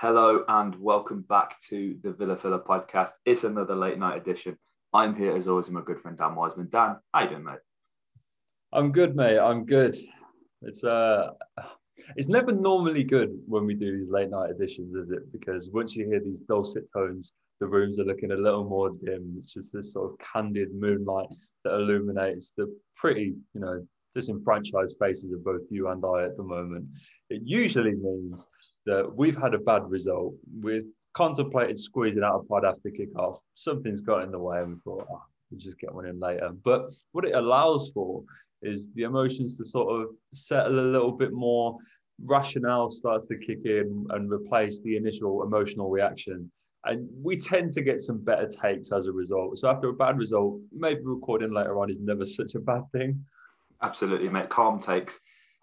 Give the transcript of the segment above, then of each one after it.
Hello and welcome back to the Villa Filler podcast. It's another late night edition. I'm here as always with my good friend Dan Wiseman. Dan, how you doing, mate? I'm good, mate. I'm good. It's uh it's never normally good when we do these late night editions, is it? Because once you hear these dulcet tones, the rooms are looking a little more dim. It's just this sort of candid moonlight that illuminates the pretty, you know, disenfranchised faces of both you and I at the moment. It usually means that we've had a bad result. We've contemplated squeezing out a pod after kickoff. Something's got in the way, and we thought, oh, we'll just get one in later. But what it allows for is the emotions to sort of settle a little bit more. Rationale starts to kick in and replace the initial emotional reaction. And we tend to get some better takes as a result. So after a bad result, maybe recording later on is never such a bad thing. Absolutely, mate. Calm takes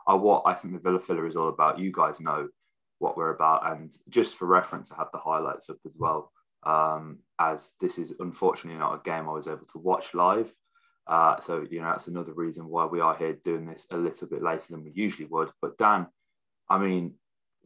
are what I think the Villa Filler is all about. You guys know what we're about. And just for reference, I have the highlights up as well, um, as this is unfortunately not a game I was able to watch live. Uh, so, you know, that's another reason why we are here doing this a little bit later than we usually would. But Dan, I mean,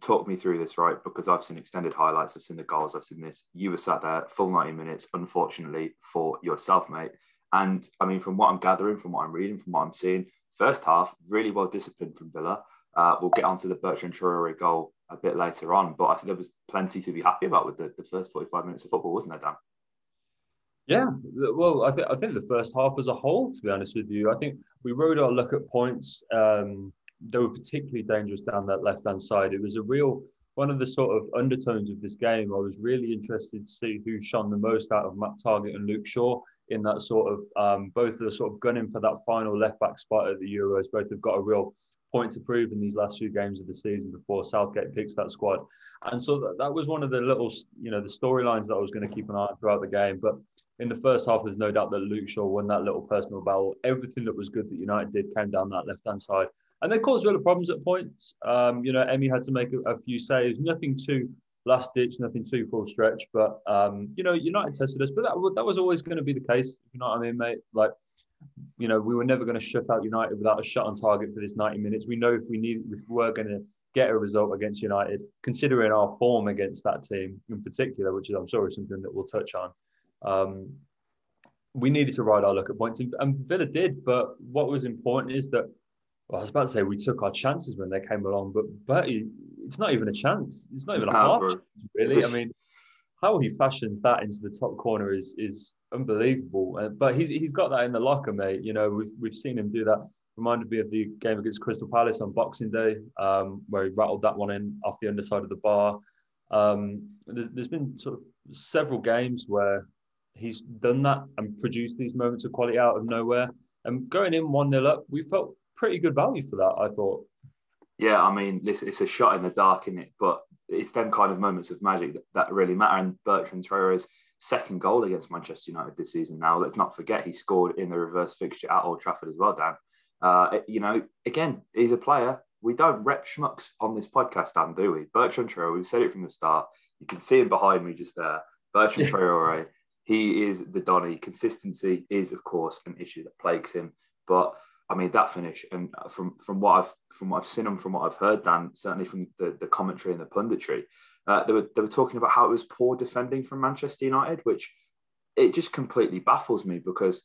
talk me through this, right? Because I've seen extended highlights, I've seen the goals, I've seen this. You were sat there full 90 minutes, unfortunately, for yourself, mate. And I mean, from what I'm gathering, from what I'm reading, from what I'm seeing, first half, really well disciplined from Villa. Uh, we'll get onto the Bertrand Traore goal a bit later on, but I think there was plenty to be happy about with the, the first 45 minutes of football, wasn't there, Dan? Yeah, well, I think I think the first half as a whole, to be honest with you, I think we rode our luck at points. Um, they were particularly dangerous down that left hand side. It was a real one of the sort of undertones of this game. I was really interested to see who shone the most out of Matt Targett and Luke Shaw in that sort of um, both are sort of gunning for that final left back spot at the Euros. Both have got a real point to prove in these last few games of the season before Southgate picks that squad. And so that, that was one of the little, you know, the storylines that I was going to keep an eye on throughout the game. But in the first half, there's no doubt that Luke Shaw won that little personal battle. Everything that was good that United did came down that left hand side. And they caused real problems at points. Um, you know, Emi had to make a, a few saves, nothing too last ditch, nothing too full stretch. But um, you know, United tested us, but that that was always going to be the case. You know what I mean, mate? Like, you know, we were never going to shut out United without a shot on target for this 90 minutes. We know if we need, if we were going to get a result against United, considering our form against that team in particular, which is I'm sure something that we'll touch on. Um, we needed to ride our luck at points, and Villa did. But what was important is that well, I was about to say we took our chances when they came along, but Bertie it's not even a chance. It's not even a half chance, really. I mean, how he fashions that into the top corner is is unbelievable. Uh, but he's he's got that in the locker, mate. You know, we've we've seen him do that. Reminded me of the game against Crystal Palace on Boxing Day, um, where he rattled that one in off the underside of the bar. Um, there's, there's been sort of several games where he's done that and produced these moments of quality out of nowhere. And going in 1 0 up, we felt pretty good value for that, I thought. Yeah, I mean, listen, it's a shot in the dark, in it? But it's them kind of moments of magic that, that really matter. And Bertrand Traore's second goal against Manchester United this season. Now, let's not forget he scored in the reverse fixture at Old Trafford as well, Dan. Uh, you know, again, he's a player. We don't rep schmucks on this podcast, Dan, do we? Bertrand Traore, we've said it from the start. You can see him behind me just there. Bertrand Traore, he is the Donny. Consistency is, of course, an issue that plagues him. But I mean that finish, and from from what I've from what I've seen and from what I've heard, Dan, certainly from the, the commentary and the punditry, uh, they were they were talking about how it was poor defending from Manchester United, which it just completely baffles me because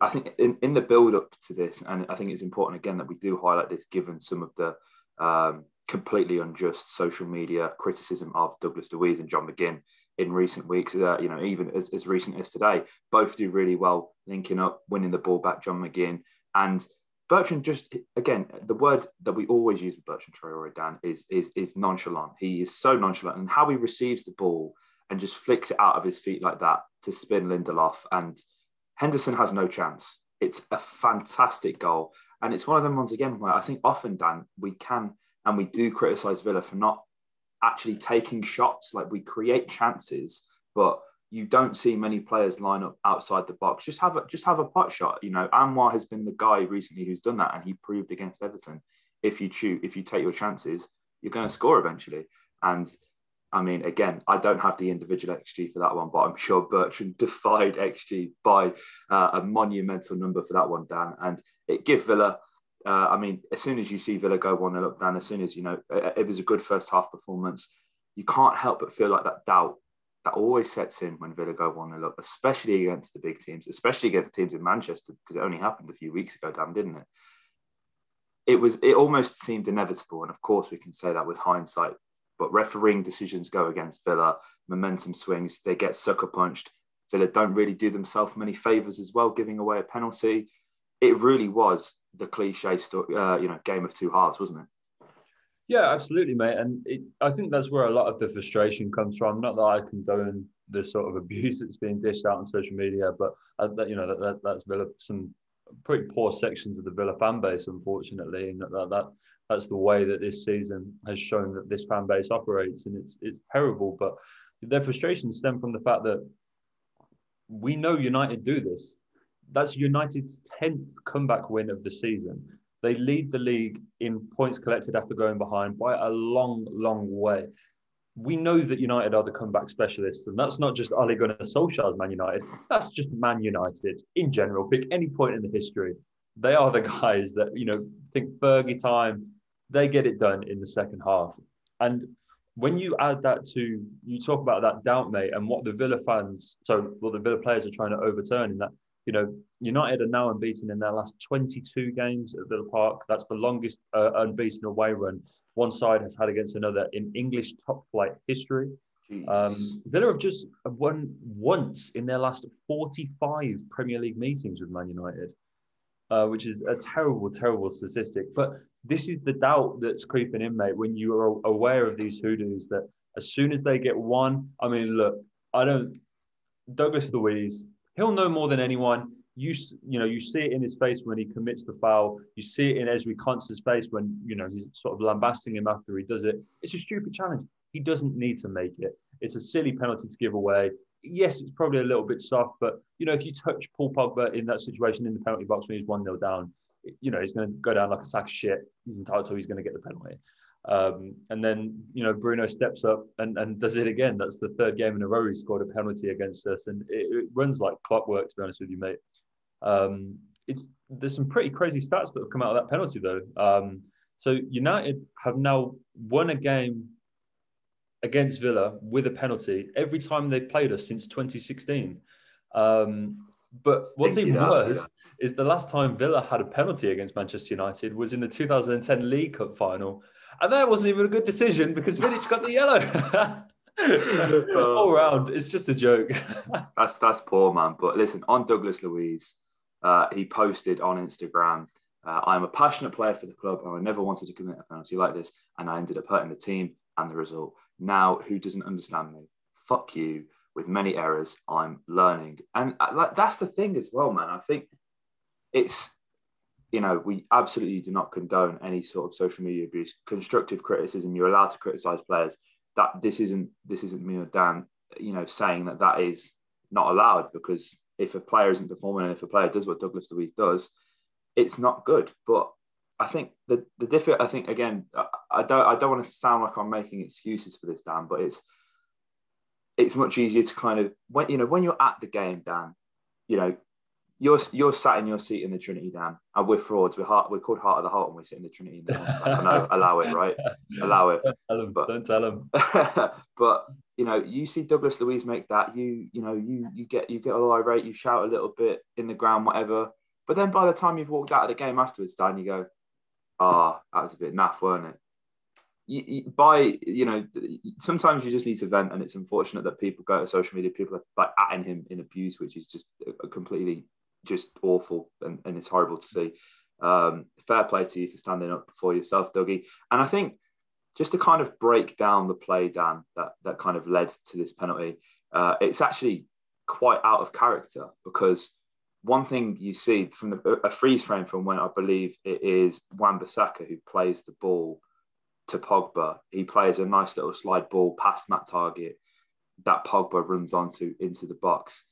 I think in, in the build up to this, and I think it's important again that we do highlight this, given some of the um, completely unjust social media criticism of Douglas Luiz and John McGinn in recent weeks. Uh, you know, even as, as recent as today, both do really well linking up, winning the ball back. John McGinn and Bertrand just again the word that we always use with Bertrand Traore Dan is is is nonchalant. He is so nonchalant, and how he receives the ball and just flicks it out of his feet like that to spin Lindelof, and Henderson has no chance. It's a fantastic goal, and it's one of them ones again where I think often Dan we can and we do criticize Villa for not actually taking shots. Like we create chances, but you don't see many players line up outside the box. Just have a just have a pot shot. You know, Anwar has been the guy recently who's done that, and he proved against Everton. If you shoot, if you take your chances, you're going to score eventually. And I mean, again, I don't have the individual XG for that one, but I'm sure Bertrand defied XG by uh, a monumental number for that one, Dan. And it give Villa. Uh, I mean, as soon as you see Villa go one 0 up, Dan, as soon as you know, it, it was a good first half performance you can't help but feel like that doubt that always sets in when Villa go 1 0 up, especially against the big teams, especially against teams in Manchester, because it only happened a few weeks ago, Dan, didn't it? It was it almost seemed inevitable. And of course we can say that with hindsight, but refereeing decisions go against Villa, momentum swings, they get sucker punched. Villa don't really do themselves many favours as well, giving away a penalty. It really was the cliche, story, uh, you know, game of two halves, wasn't it? Yeah, absolutely, mate. And it, I think that's where a lot of the frustration comes from. Not that I condone the sort of abuse that's being dished out on social media, but uh, that, you know that, that that's Villa, some pretty poor sections of the Villa fan base, unfortunately, and that, that, that that's the way that this season has shown that this fan base operates, and it's it's terrible. But their frustration stem from the fact that we know United do this. That's United's tenth comeback win of the season they lead the league in points collected after going behind by a long, long way. We know that United are the comeback specialists, and that's not just Ole Gunnar Solskjaer's Man United. That's just Man United in general. Pick any point in the history. They are the guys that you know think Fergie time. They get it done in the second half, and when you add that to you talk about that doubt, mate, and what the Villa fans, so what the Villa players are trying to overturn in that you know, United are now unbeaten in their last 22 games at Villa Park. That's the longest uh, unbeaten away run one side has had against another in English top flight history. Um, Villa have just won once in their last 45 Premier League meetings with Man United, uh, which is a terrible, terrible statistic. But this is the doubt that's creeping in, mate, when you are aware of these hoodoos that as soon as they get one, I mean, look, I don't, Douglas Luiz, he'll know more than anyone. You you know you see it in his face when he commits the foul. You see it in Ezri Konsa's face when you know he's sort of lambasting him after he does it. It's a stupid challenge. He doesn't need to make it. It's a silly penalty to give away. Yes, it's probably a little bit soft, but you know if you touch Paul Pogba in that situation in the penalty box when he's one 0 down, you know he's going to go down like a sack of shit. He's entitled to. He's going to get the penalty. Um, and then you know Bruno steps up and, and does it again. That's the third game in a row he scored a penalty against us, and it, it runs like clockwork. To be honest with you, mate, um, it's there's some pretty crazy stats that have come out of that penalty though. Um, so United have now won a game against Villa with a penalty every time they've played us since 2016. Um, but what's even worse is the last time Villa had a penalty against Manchester United was in the 2010 League Cup final and that wasn't even a good decision because Vidic got the yellow. so, all round, it's just a joke. that's that's poor, man. But listen, on Douglas Luiz, uh, he posted on Instagram, uh, "I'm a passionate player for the club, and I never wanted to commit a penalty like this, and I ended up hurting the team and the result. Now, who doesn't understand me? Fuck you." With many errors, I'm learning, and uh, that's the thing as well, man. I think it's you know, we absolutely do not condone any sort of social media abuse. Constructive criticism, you're allowed to criticize players. That this isn't this isn't me or Dan, you know, saying that that is not allowed because if a player isn't performing and if a player does what Douglas Luiz does, it's not good. But I think the the different. I think again, I don't I don't want to sound like I'm making excuses for this, Dan, but it's it's much easier to kind of when you know when you're at the game, Dan. You know, you're you're sat in your seat in the Trinity, Dan, and we're frauds. We're heart, we're called Heart of the Heart, and we sit in the Trinity. In I know, allow it, right? Allow it. Don't tell him. But, don't tell him. but you know, you see Douglas Luiz make that. You you know, you you get you get all irate. You shout a little bit in the ground, whatever. But then by the time you've walked out of the game afterwards, Dan, you go, "Ah, oh, that was a bit naff, weren't it?" You, you, by you know, sometimes you just need to vent, and it's unfortunate that people go to social media, people are like atting him in abuse, which is just a, a completely just awful and, and it's horrible to see. Um, fair play to you for standing up for yourself, Dougie. And I think just to kind of break down the play, Dan, that, that kind of led to this penalty, uh, it's actually quite out of character because one thing you see from the, a freeze frame from when I believe it is Wan-Bissaka who plays the ball to Pogba. He plays a nice little slide ball past Matt Targett that Pogba runs onto into the box.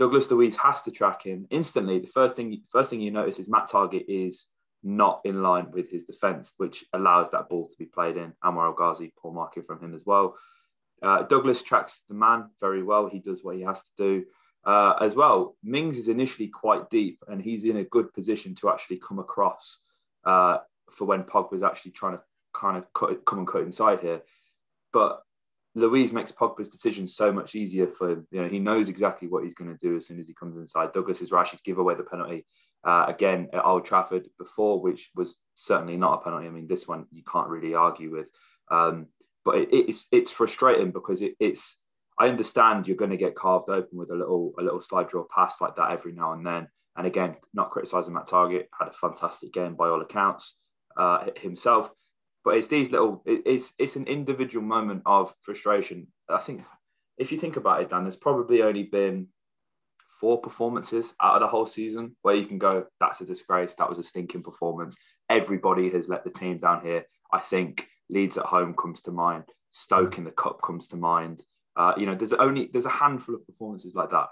Douglas Luiz has to track him instantly. The first thing, first thing you notice is Matt Targett is not in line with his defence, which allows that ball to be played in. Anwar El Ghazi, poor marking from him as well. Uh, Douglas tracks the man very well. He does what he has to do. Uh, as well, Mings is initially quite deep and he's in a good position to actually come across uh, for when Pogba's actually trying to kind of cut, come and cut inside here. But Luiz makes Pogba's decision so much easier for him. You know, he knows exactly what he's going to do as soon as he comes inside. Douglas is rash to give away the penalty uh, again at Old Trafford before, which was certainly not a penalty. I mean, this one you can't really argue with. Um, but it, it's it's frustrating because it, it's. I understand you're going to get carved open with a little a little slide draw pass like that every now and then. And again, not criticising Matt Targett had a fantastic game by all accounts uh, himself. But it's these little, it's it's an individual moment of frustration. I think if you think about it, Dan, there's probably only been four performances out of the whole season where you can go, that's a disgrace. That was a stinking performance. Everybody has let the team down here. I think Leeds at home comes to mind. Stoke in the cup comes to mind. Uh, you know, there's only there's a handful of performances like that.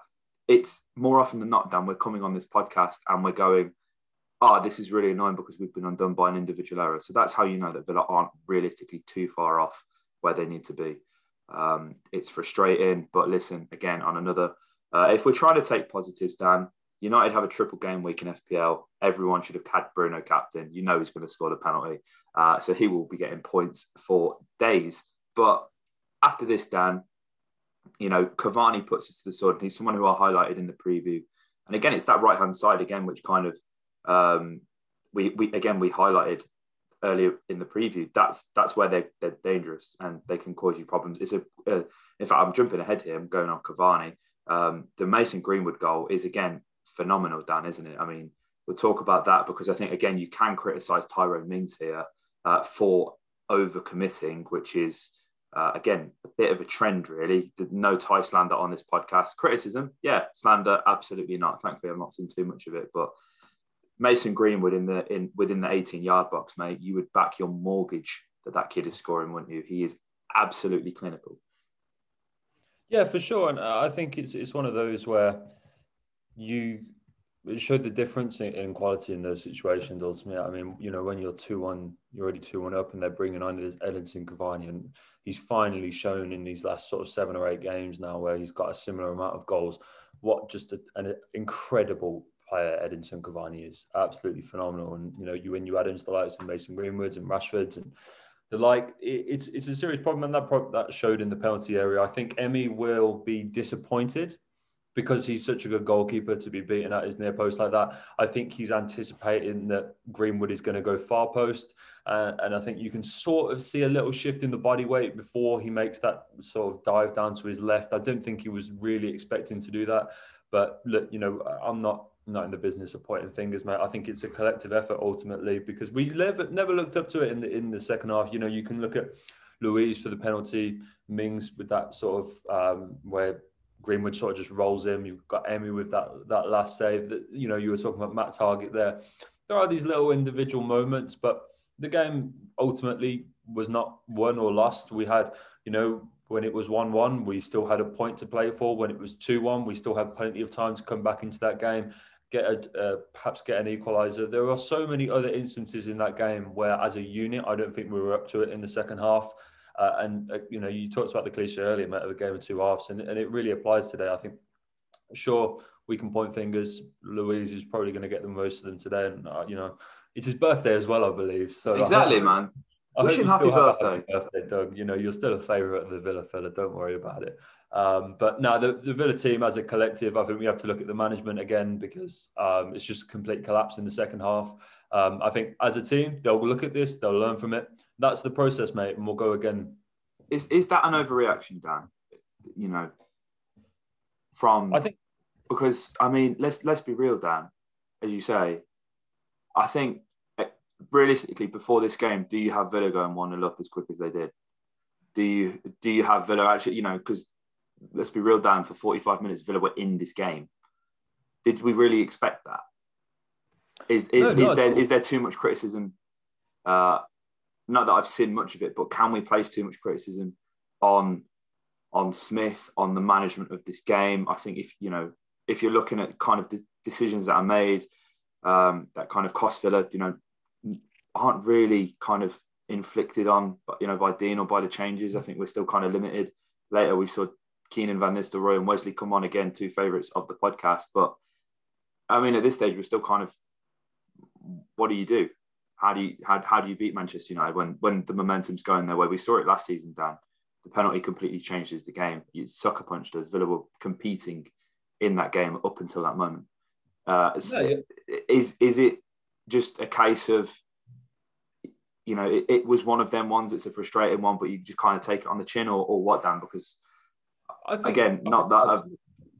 It's more often than not, Dan. We're coming on this podcast and we're going, ah, oh, this is really annoying because we've been undone by an individual error. So that's how you know that Villa aren't realistically too far off where they need to be. Um, it's frustrating, but listen, again, on another, uh, if we're trying to take positives, Dan, United have a triple game week in FPL. Everyone should have had Bruno captain. You know he's going to score the penalty. Uh, so he will be getting points for days. But after this, Dan, you know, Cavani puts us to the sword. He's someone who I highlighted in the preview. And again, it's that right hand side again, which kind of um, we, we again we highlighted earlier in the preview. That's that's where they they're dangerous and they can cause you problems. It's a uh, in fact I'm jumping ahead here. I'm going on Cavani. Um, the Mason Greenwood goal is again phenomenal, Dan, isn't it? I mean, we'll talk about that because I think again you can criticise Tyrone Mings here uh, for overcommitting, which is uh, again a bit of a trend really. No Ty slander on this podcast. Criticism, yeah, slander, absolutely not. Thankfully, I've not seen too much of it, but Mason Greenwood in the in within the 18 yard box, mate, you would back your mortgage that that kid is scoring, wouldn't you? He is absolutely clinical. Yeah, for sure, and uh, I think it's it's one of those where you it showed the difference in, in quality in those situations. Ultimately, I mean, you know, when you're two one, you're already two one up, and they're bringing on this Edinson Cavani, and he's finally shown in these last sort of seven or eight games now where he's got a similar amount of goals. What just a, an incredible player Edinson Cavani is absolutely phenomenal. And you know, you when you add into the likes of Mason Greenwoods and Rashfords and the like, it, it's it's a serious problem, and that pro- that showed in the penalty area. I think Emi will be disappointed because he's such a good goalkeeper to be beaten at his near post like that. I think he's anticipating that Greenwood is going to go far post, uh, and I think you can sort of see a little shift in the body weight before he makes that sort of dive down to his left. I don't think he was really expecting to do that, but look, you know, I'm not not in the business of pointing fingers, mate. I think it's a collective effort ultimately because we never never looked up to it in the in the second half. You know, you can look at Luiz for the penalty, Mings with that sort of um, where Greenwood sort of just rolls in. You've got Emi with that that last save. That you know you were talking about Matt Targett there. There are these little individual moments, but the game ultimately was not won or lost. We had you know when it was 1 1, we still had a point to play for. When it was 2 1, we still had plenty of time to come back into that game get a uh, perhaps get an equaliser. There are so many other instances in that game where, as a unit, I don't think we were up to it in the second half. Uh, and uh, you know, you talked about the cliche earlier, mate, of a game of two halves, and, and it really applies today. I think, sure, we can point fingers. Luiz is probably going to get the most of them today, and uh, you know, it's his birthday as well, I believe. So exactly, I hope, man. I Wish hope him happy birthday. happy birthday, Doug. You know, you're still a favourite of the Villa Filler. Don't worry about it. Um, but now the, the Villa team as a collective, I think we have to look at the management again because um, it's just a complete collapse in the second half. Um, I think as a team, they'll look at this, they'll learn from it. That's the process, mate, and we'll go again. Is is that an overreaction, Dan? You know, from I think because I mean, let's let's be real, Dan. As you say, I think eh, realistically, before this game, do you have Villa going one 0 up as quick as they did? Do you do you have Villa actually? You know, because let's be real, Dan, for 45 minutes, Villa were in this game. Did we really expect that? Is is, no, is there is there too much criticism? Uh, not that I've seen much of it, but can we place too much criticism on on Smith on the management of this game? I think if you know if you're looking at kind of the decisions that are made um, that kind of cost Villa, you know, aren't really kind of inflicted on, you know, by Dean or by the changes. I think we're still kind of limited. Later, we saw Keinan Van Nistelrooy and Wesley come on again, two favourites of the podcast. But I mean, at this stage, we're still kind of, what do you do? How do you how, how do you beat Manchester United when when the momentum's going their way? We saw it last season, Dan. the penalty completely changes the game. You sucker punched us. Villa were competing in that game up until that moment. Uh, no, yeah. Is is it just a case of you know it, it, was one of them ones? It's a frustrating one, but you just kind of take it on the chin, or, or what, Dan? Because again, not that I've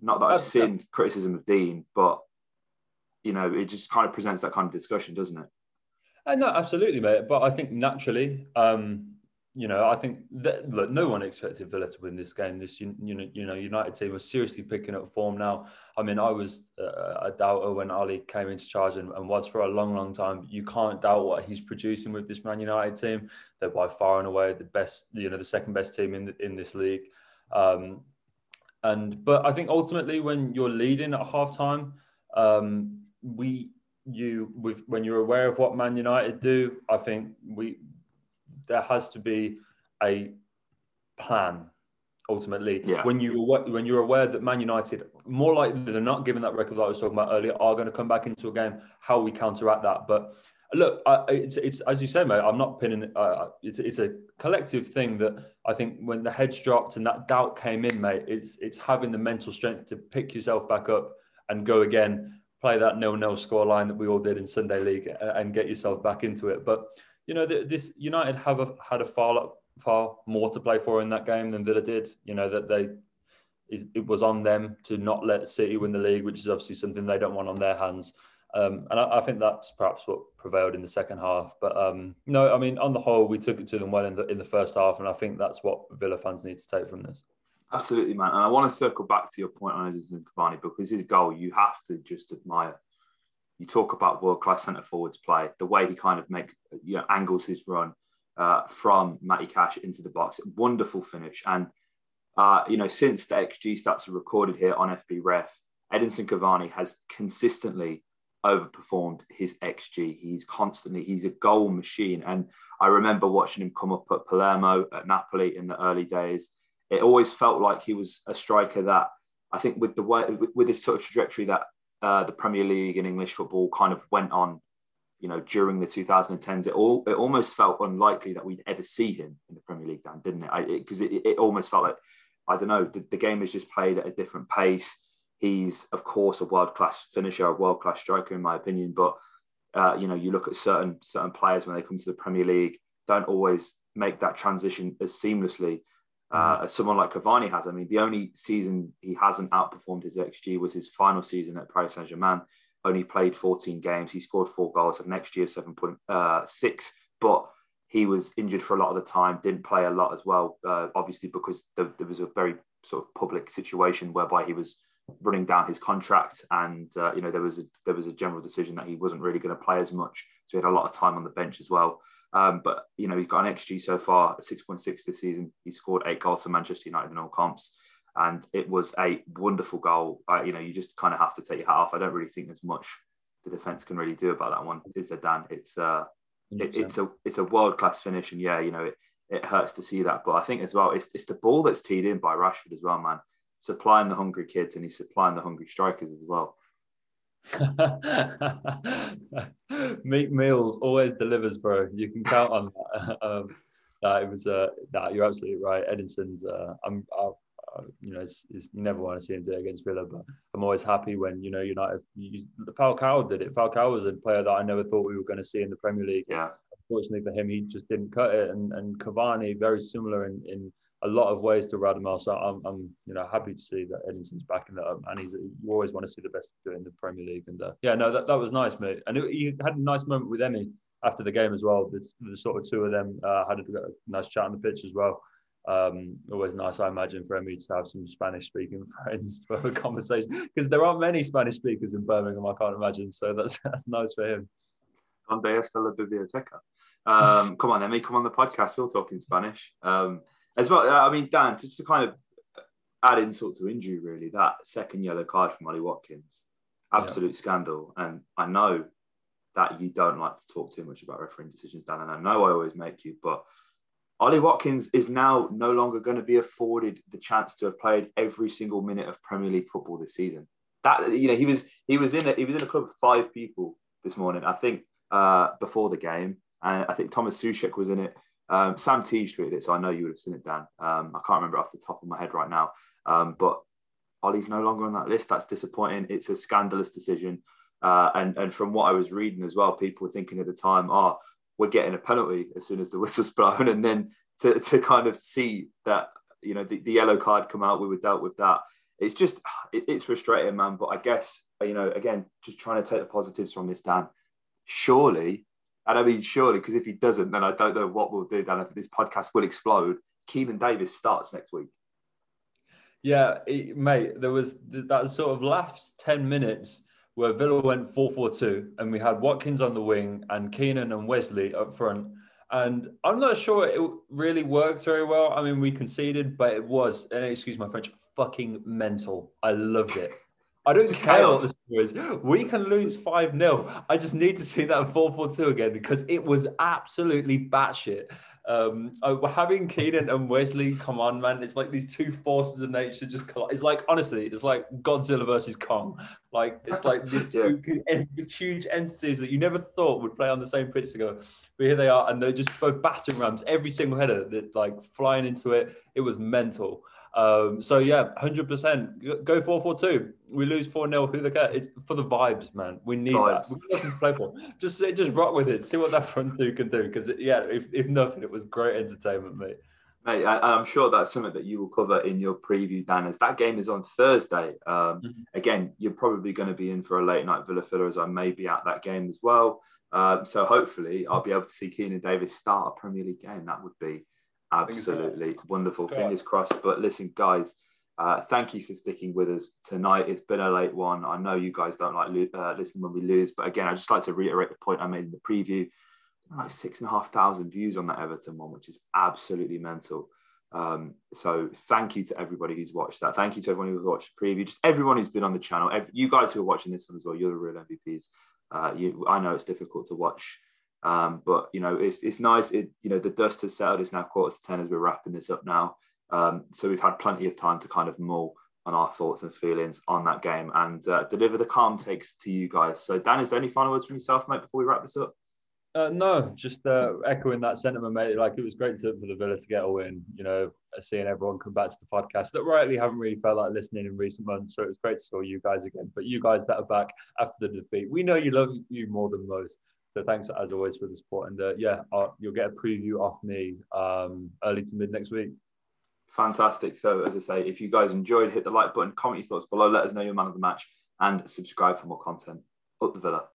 not that I've seen criticism of Dean, but you know it just kind of presents that kind of discussion, doesn't it? Uh, no, absolutely, mate. But I think naturally, um, you know, I think that look, no one expected Villa to win this game. This, you, you know, you know, United team was seriously picking up form now. I mean, I was uh, a doubter when Ali came into charge and, and, was for a long, long time. You can't doubt what he's producing with this Man United team. They're by far and away the best, you know, the second best team in in this league. Um, and but I think ultimately, when you're leading at half time, um, we you with when you're aware of what Man United do, I think we there has to be a plan ultimately yeah. when you when you're aware that Man United more likely than not given that record that I was talking about earlier are going to come back into a game how we counteract that but look I, it's, it's as you say mate I'm not pinning uh, it's, it's a collective thing that I think when the heads dropped and that doubt came in mate it's it's having the mental strength to pick yourself back up and go again play that nil-nil score line that we all did in Sunday League and get yourself back into it but you know, this United have a, had a far far more to play for in that game than Villa did. You know that they it was on them to not let City win the league, which is obviously something they don't want on their hands. Um, and I, I, think that's perhaps what prevailed in the second half. But um, no, I mean, on the whole, we took it to them well in the in the first half, and I think that's what Villa fans need to take from this. Absolutely, man. And I want to circle back to your point on Edinson Cavani because his goal, you have to just admire you talk about world class centre forwards play, the way he kind of make you know angles his run uh, from Matty Cash into the box, wonderful finish. And uh, you know, since the XG stats are recorded here on FB Ref, Edinson Cavani has consistently overperformed his XG. He's constantly he's a goal machine, and I remember watching him come up at Palermo at Napoli in the early days. It always felt like he was a striker that I think with the way with, this sort of trajectory that uh, the Premier League and English football kind of went on, you know, during the 2010s, it all it almost felt unlikely that we'd ever see him in the Premier League, Dan, didn't it? Because it, it, it, almost felt like I don't know, the, the game is just played at a different pace. He's of course a world class finisher, a world class striker, in my opinion. But uh, you know, you look at certain certain players when they come to the Premier League, don't always make that transition as seamlessly uh, as someone like Cavani has. I mean, the only season he hasn't outperformed his XG was his final season at Paris Saint Germain. Only played 14 games. He scored four goals. Had an XG of 7.6, uh, but he was injured for a lot of the time. Didn't play a lot as well, uh, obviously because there, there, was a very sort of public situation whereby he was running down his contract, and uh, you know there was a there was a general decision that he wasn't really going to play as much. So he had a lot of time on the bench as well. Um, but you know, he's got an XG so far, 6.6 this season. He scored eight goals for Manchester United in all comps, and it was a wonderful goal. Uh, you know, you just kind of have to take your hat off. I don't really think there's much the defense can really do about that one. Is there, Dan? It's uh, it, it's a it's a world class finish, and yeah, you know, it, it hurts to see that. But I think as well, it's it's the ball that's teed in by Rashford as well, man. Supplying the hungry kids, and he's supplying the hungry strikers as well. Meat Meals always delivers, bro. You can count on that. um, that it was uh, that you're absolutely right. Edinson's. Uh, I'm. I, you know, it's, it's, you never want to see him do it against Villa, but I'm always happy when you know United. You, Falcao did it. Falcao was a player that I never thought we were going to see in the Premier League. Yeah. Unfortunately for him, he just didn't cut it. And and Cavani very similar in in a lot of ways to Radamel. So I'm, I'm, you know, happy to see that Edinson's backing that up, and he's you always want to see the best do in the Premier League. And uh, yeah, no, that, that was nice, mate. And he had a nice moment with Emi after the game as well. The, the sort of two of them uh, had a, a, nice chat on the pitch as well. Um, always nice, I imagine, for Emi to have some Spanish-speaking friends to have a conversation because there aren't many Spanish speakers in Birmingham. I can't imagine, so that's that's nice for him. Biblioteca? Um, come on, Emi, come on the podcast. We'll talk in Spanish. Um, as well. I mean, Dan, just to kind of add insult to injury, really, that second yellow card from Ollie Watkins, absolute yeah. scandal. And I know that you don't like to talk too much about refereeing decisions, Dan, and I know I always make you, but Ollie Watkins is now no longer going to be afforded the chance to have played every single minute of Premier League football this season. That you know, he was he was in a, he was in a club of five people this morning. I think uh, before the game, and I think Thomas Soucek was in it Um, Sam Teague tweeted it, so I know you would have seen it, Dan. Um, I can't remember off the top of my head right now. Um, but Ollie's no longer on that list. That's disappointing. It's a scandalous decision. Uh, and, and from what I was reading as well, people were thinking at the time, oh, we're getting a penalty as soon as the whistle's blown. And then to, to kind of see that, you know, the, the yellow card come out, we were dealt with that. It's just, it, it's frustrating, man. But I guess, you know, again, just trying to take the positives from this, Dan. Surely, and I mean, surely, because if he doesn't, then I don't know what we'll do, Dan. If this podcast will explode, Keinan Davis starts next week. Yeah, it, mate, there was that sort of last 10 minutes where Villa went 4 4 2, and we had Watkins on the wing and Keinan and Wesley up front. And I'm not sure it really worked very well. I mean, we conceded, but it was, and excuse my French, fucking mental. I loved it. I don't care what the score is. We can lose 5 0. I just need to see that 4 4 2 again because it was absolutely batshit. Um, having Keinan and Wesley come on, man, it's like these two forces of nature just collide. It's like honestly, it's like Godzilla versus Kong. Like it's like these two huge entities that you never thought would play on the same pitch together. But here they are, and they're just both battering rams. Every single header that like flying into it, it was mental. Um, so yeah, hundred percent. Go four four two. We lose four 0 Who the cat? It's for the vibes, man. We need vibes. that. We play for. Just just rock with it. See what that front two can do. Because yeah, if, if nothing, it was great entertainment, mate. Mate, I, am sure that's something that you will cover in your preview, Dan. As that game is on Thursday. Um, mm-hmm. Again, you're probably going to be in for a late night Villa filler, as I may be at that game as well. Um, so hopefully, I'll be able to see Keinan Davis start a Premier League game. That would be Absolutely wonderful. Fingers crossed. But listen, guys, uh, thank you for sticking with us tonight. It's been a late one. I know you guys don't like lo- uh, listening when we lose, but again, I just like to reiterate the point I made in the preview. Like six and a half thousand views on that Everton one, which is absolutely mental. Um, so thank you to everybody who's watched that. Thank you to everyone who's watched the preview. Just everyone who's been on the channel. Every, you guys who are watching this one as well. You're the real MVPs. Uh, you, I know it's difficult to watch um, but you know, it's it's nice. It you know the dust has settled. It's now quarter to ten as we're wrapping this up now. Um, so we've had plenty of time to kind of mull on our thoughts and feelings on that game and uh, deliver the calm takes to you guys. So Dan, is there any final words from yourself, mate, before we wrap this up? Uh, no, just uh, echoing that sentiment, mate. Like it was great to, for the Villa to get a win. You know, seeing everyone come back to the podcast that rightly haven't really felt like listening in recent months. So it was great to see you guys again. But you guys that are back after the defeat, we know you love you more than most. So thanks as always for the support. And uh, yeah, uh, you'll get a preview off me um, early to mid next week. Fantastic. So as I say, if you guys enjoyed, hit the like button, comment your thoughts below, let us know your man of the match, and subscribe for more content. Up the Villa.